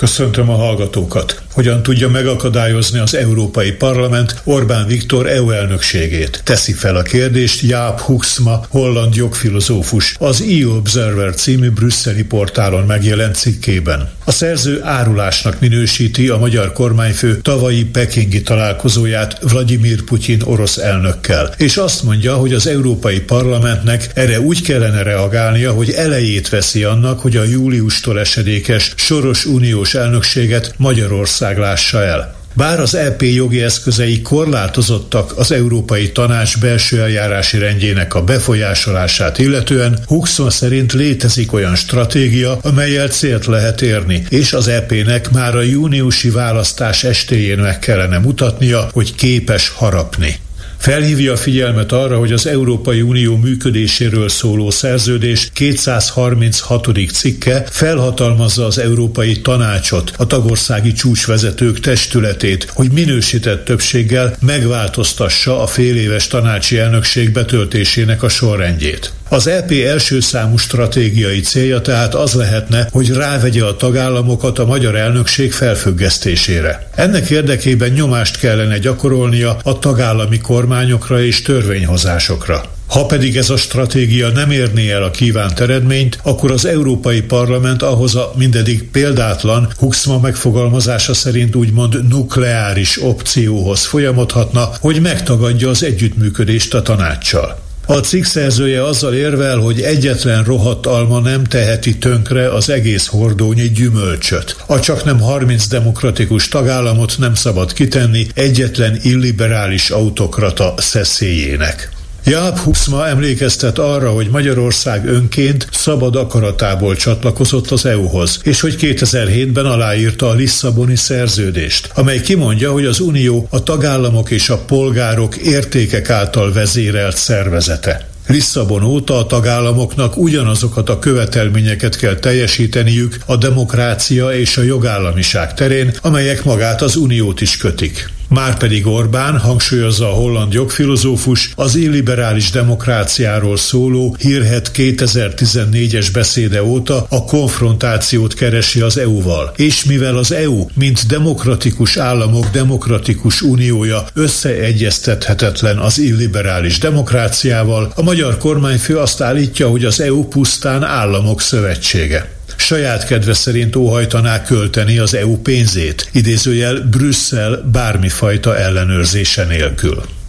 Köszöntöm a hallgatókat! Hogyan tudja megakadályozni az Európai Parlament Orbán Viktor EU elnökségét? Teszi fel a kérdést Jaap Huxma, holland jogfilozófus, az EU Observer című brüsszeli portálon megjelent cikkében. A szerző árulásnak minősíti a magyar kormányfő tavalyi pekingi találkozóját Vladimir Putyin orosz elnökkel, és azt mondja, hogy az Európai Parlamentnek erre úgy kellene reagálnia, hogy elejét veszi annak, hogy a júliustól esedékes soros uniós elnökséget Magyarország lássa el. Bár az EP jogi eszközei korlátozottak az Európai Tanács belső eljárási rendjének a befolyásolását illetően, Huxon szerint létezik olyan stratégia, amelyel célt lehet érni, és az EP-nek már a júniusi választás estéjén meg kellene mutatnia, hogy képes harapni. Felhívja a figyelmet arra, hogy az Európai Unió működéséről szóló szerződés 236. cikke felhatalmazza az Európai Tanácsot, a tagországi csúcsvezetők testületét, hogy minősített többséggel megváltoztassa a féléves tanácsi elnökség betöltésének a sorrendjét. Az EP első számú stratégiai célja tehát az lehetne, hogy rávegye a tagállamokat a magyar elnökség felfüggesztésére. Ennek érdekében nyomást kellene gyakorolnia a tagállami kormányokra és törvényhozásokra. Ha pedig ez a stratégia nem érné el a kívánt eredményt, akkor az Európai Parlament ahhoz a mindedig példátlan Huxma megfogalmazása szerint úgymond nukleáris opcióhoz folyamodhatna, hogy megtagadja az együttműködést a tanácssal. A cikk szerzője azzal érvel, hogy egyetlen rohadt alma nem teheti tönkre az egész hordónyi gyümölcsöt. A csak nem 30 demokratikus tagállamot nem szabad kitenni egyetlen illiberális autokrata szeszélyének. Jaap Huxma emlékeztet arra, hogy Magyarország önként szabad akaratából csatlakozott az EU-hoz, és hogy 2007-ben aláírta a Lisszaboni szerződést, amely kimondja, hogy az Unió a tagállamok és a polgárok értékek által vezérelt szervezete. Lisszabon óta a tagállamoknak ugyanazokat a követelményeket kell teljesíteniük a demokrácia és a jogállamiság terén, amelyek magát az uniót is kötik. Márpedig Orbán, hangsúlyozza a holland jogfilozófus, az illiberális demokráciáról szóló hírhet 2014-es beszéde óta a konfrontációt keresi az EU-val. És mivel az EU, mint demokratikus államok demokratikus uniója összeegyeztethetetlen az illiberális demokráciával, a magyar kormányfő azt állítja, hogy az EU pusztán államok szövetsége saját kedve szerint óhajtaná költeni az EU pénzét, idézőjel Brüsszel bármifajta ellenőrzése nélkül.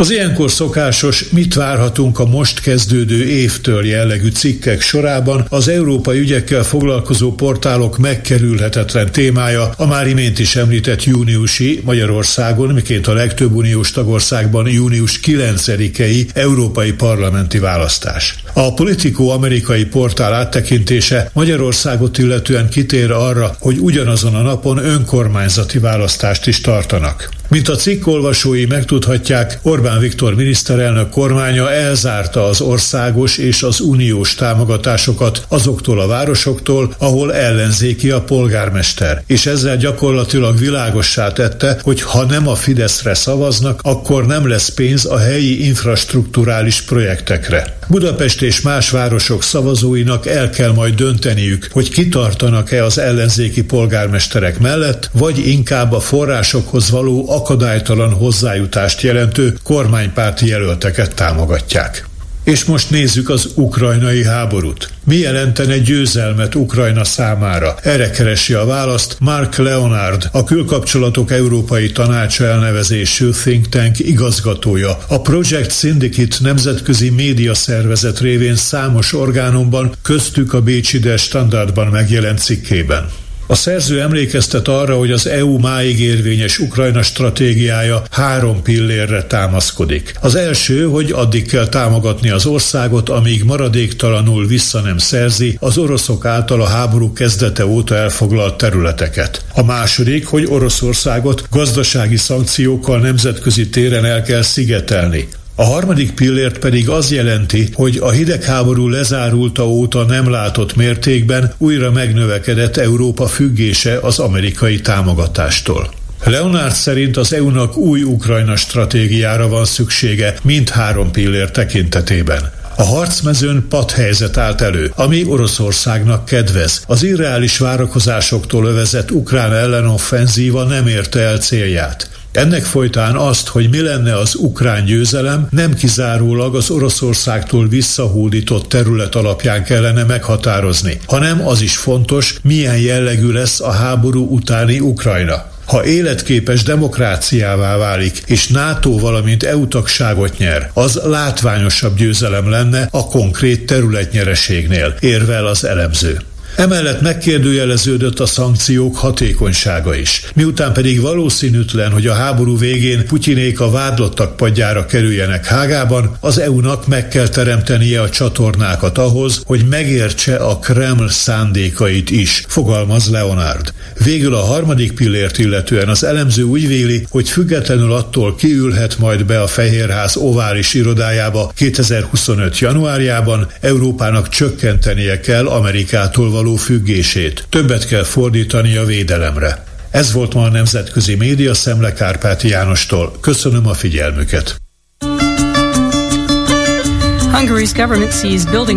Az ilyenkor szokásos, mit várhatunk a most kezdődő évtől jellegű cikkek sorában az európai ügyekkel foglalkozó portálok megkerülhetetlen témája a már imént is említett júniusi Magyarországon, miként a legtöbb uniós tagországban június 9-i európai parlamenti választás. A Politico amerikai portál áttekintése Magyarországot illetően kitér arra, hogy ugyanazon a napon önkormányzati választást is tartanak. Mint a cikk olvasói megtudhatják, Orbán Viktor miniszterelnök kormánya elzárta az országos és az uniós támogatásokat azoktól a városoktól, ahol ellenzéki a polgármester, és ezzel gyakorlatilag világossá tette, hogy ha nem a Fideszre szavaznak, akkor nem lesz pénz a helyi infrastruktúrális projektekre. Budapest és más városok szavazóinak el kell majd dönteniük, hogy kitartanak-e az ellenzéki polgármesterek mellett, vagy inkább a forrásokhoz való akadálytalan hozzájutást jelentő kormánypárti jelölteket támogatják. És most nézzük az ukrajnai háborút. Mi jelentene győzelmet Ukrajna számára? Erre keresi a választ Mark Leonard, a külkapcsolatok Európai Tanácsa elnevezésű think tank igazgatója. A Project Syndicate nemzetközi média szervezet révén számos orgánumban, köztük a Bécsi Der Standardban megjelent cikkében. A szerző emlékeztet arra, hogy az EU máig érvényes Ukrajna stratégiája három pillérre támaszkodik. Az első, hogy addig kell támogatni az országot, amíg maradéktalanul vissza nem szerzi az oroszok által a háború kezdete óta elfoglalt területeket. A második, hogy Oroszországot gazdasági szankciókkal nemzetközi téren el kell szigetelni. A harmadik pillért pedig az jelenti, hogy a hidegháború lezárulta óta nem látott mértékben újra megnövekedett Európa függése az amerikai támogatástól. Leonard szerint az EU-nak új Ukrajna stratégiára van szüksége mindhárom pillér tekintetében. A harcmezőn padhelyzet állt elő, ami Oroszországnak kedvez. Az irreális várakozásoktól övezett ukrán ellenoffenzíva nem érte el célját. Ennek folytán azt, hogy mi lenne az ukrán győzelem, nem kizárólag az Oroszországtól visszahódított terület alapján kellene meghatározni, hanem az is fontos, milyen jellegű lesz a háború utáni Ukrajna. Ha életképes demokráciává válik, és NATO valamint EU tagságot nyer, az látványosabb győzelem lenne a konkrét területnyereségnél, érvel az elemző. Emellett megkérdőjeleződött a szankciók hatékonysága is. Miután pedig valószínűtlen, hogy a háború végén Putyinék a vádlottak padjára kerüljenek Hágában, az EU-nak meg kell teremtenie a csatornákat ahhoz, hogy megértse a Kreml szándékait is, fogalmaz Leonard. Végül a harmadik pillért illetően az elemző úgy véli, hogy függetlenül attól kiülhet majd be a Fehérház ovális irodájába 2025. januárjában, Európának csökkentenie kell Amerikától való függését. Többet kell fordítani a védelemre. Ez volt ma a Nemzetközi Média Szemle Kárpáti Jánostól. Köszönöm a figyelmüket.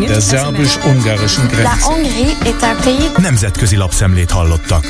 Der szerbus-ungarischen Grenze. Nemzetközi lapszemlét hallottak.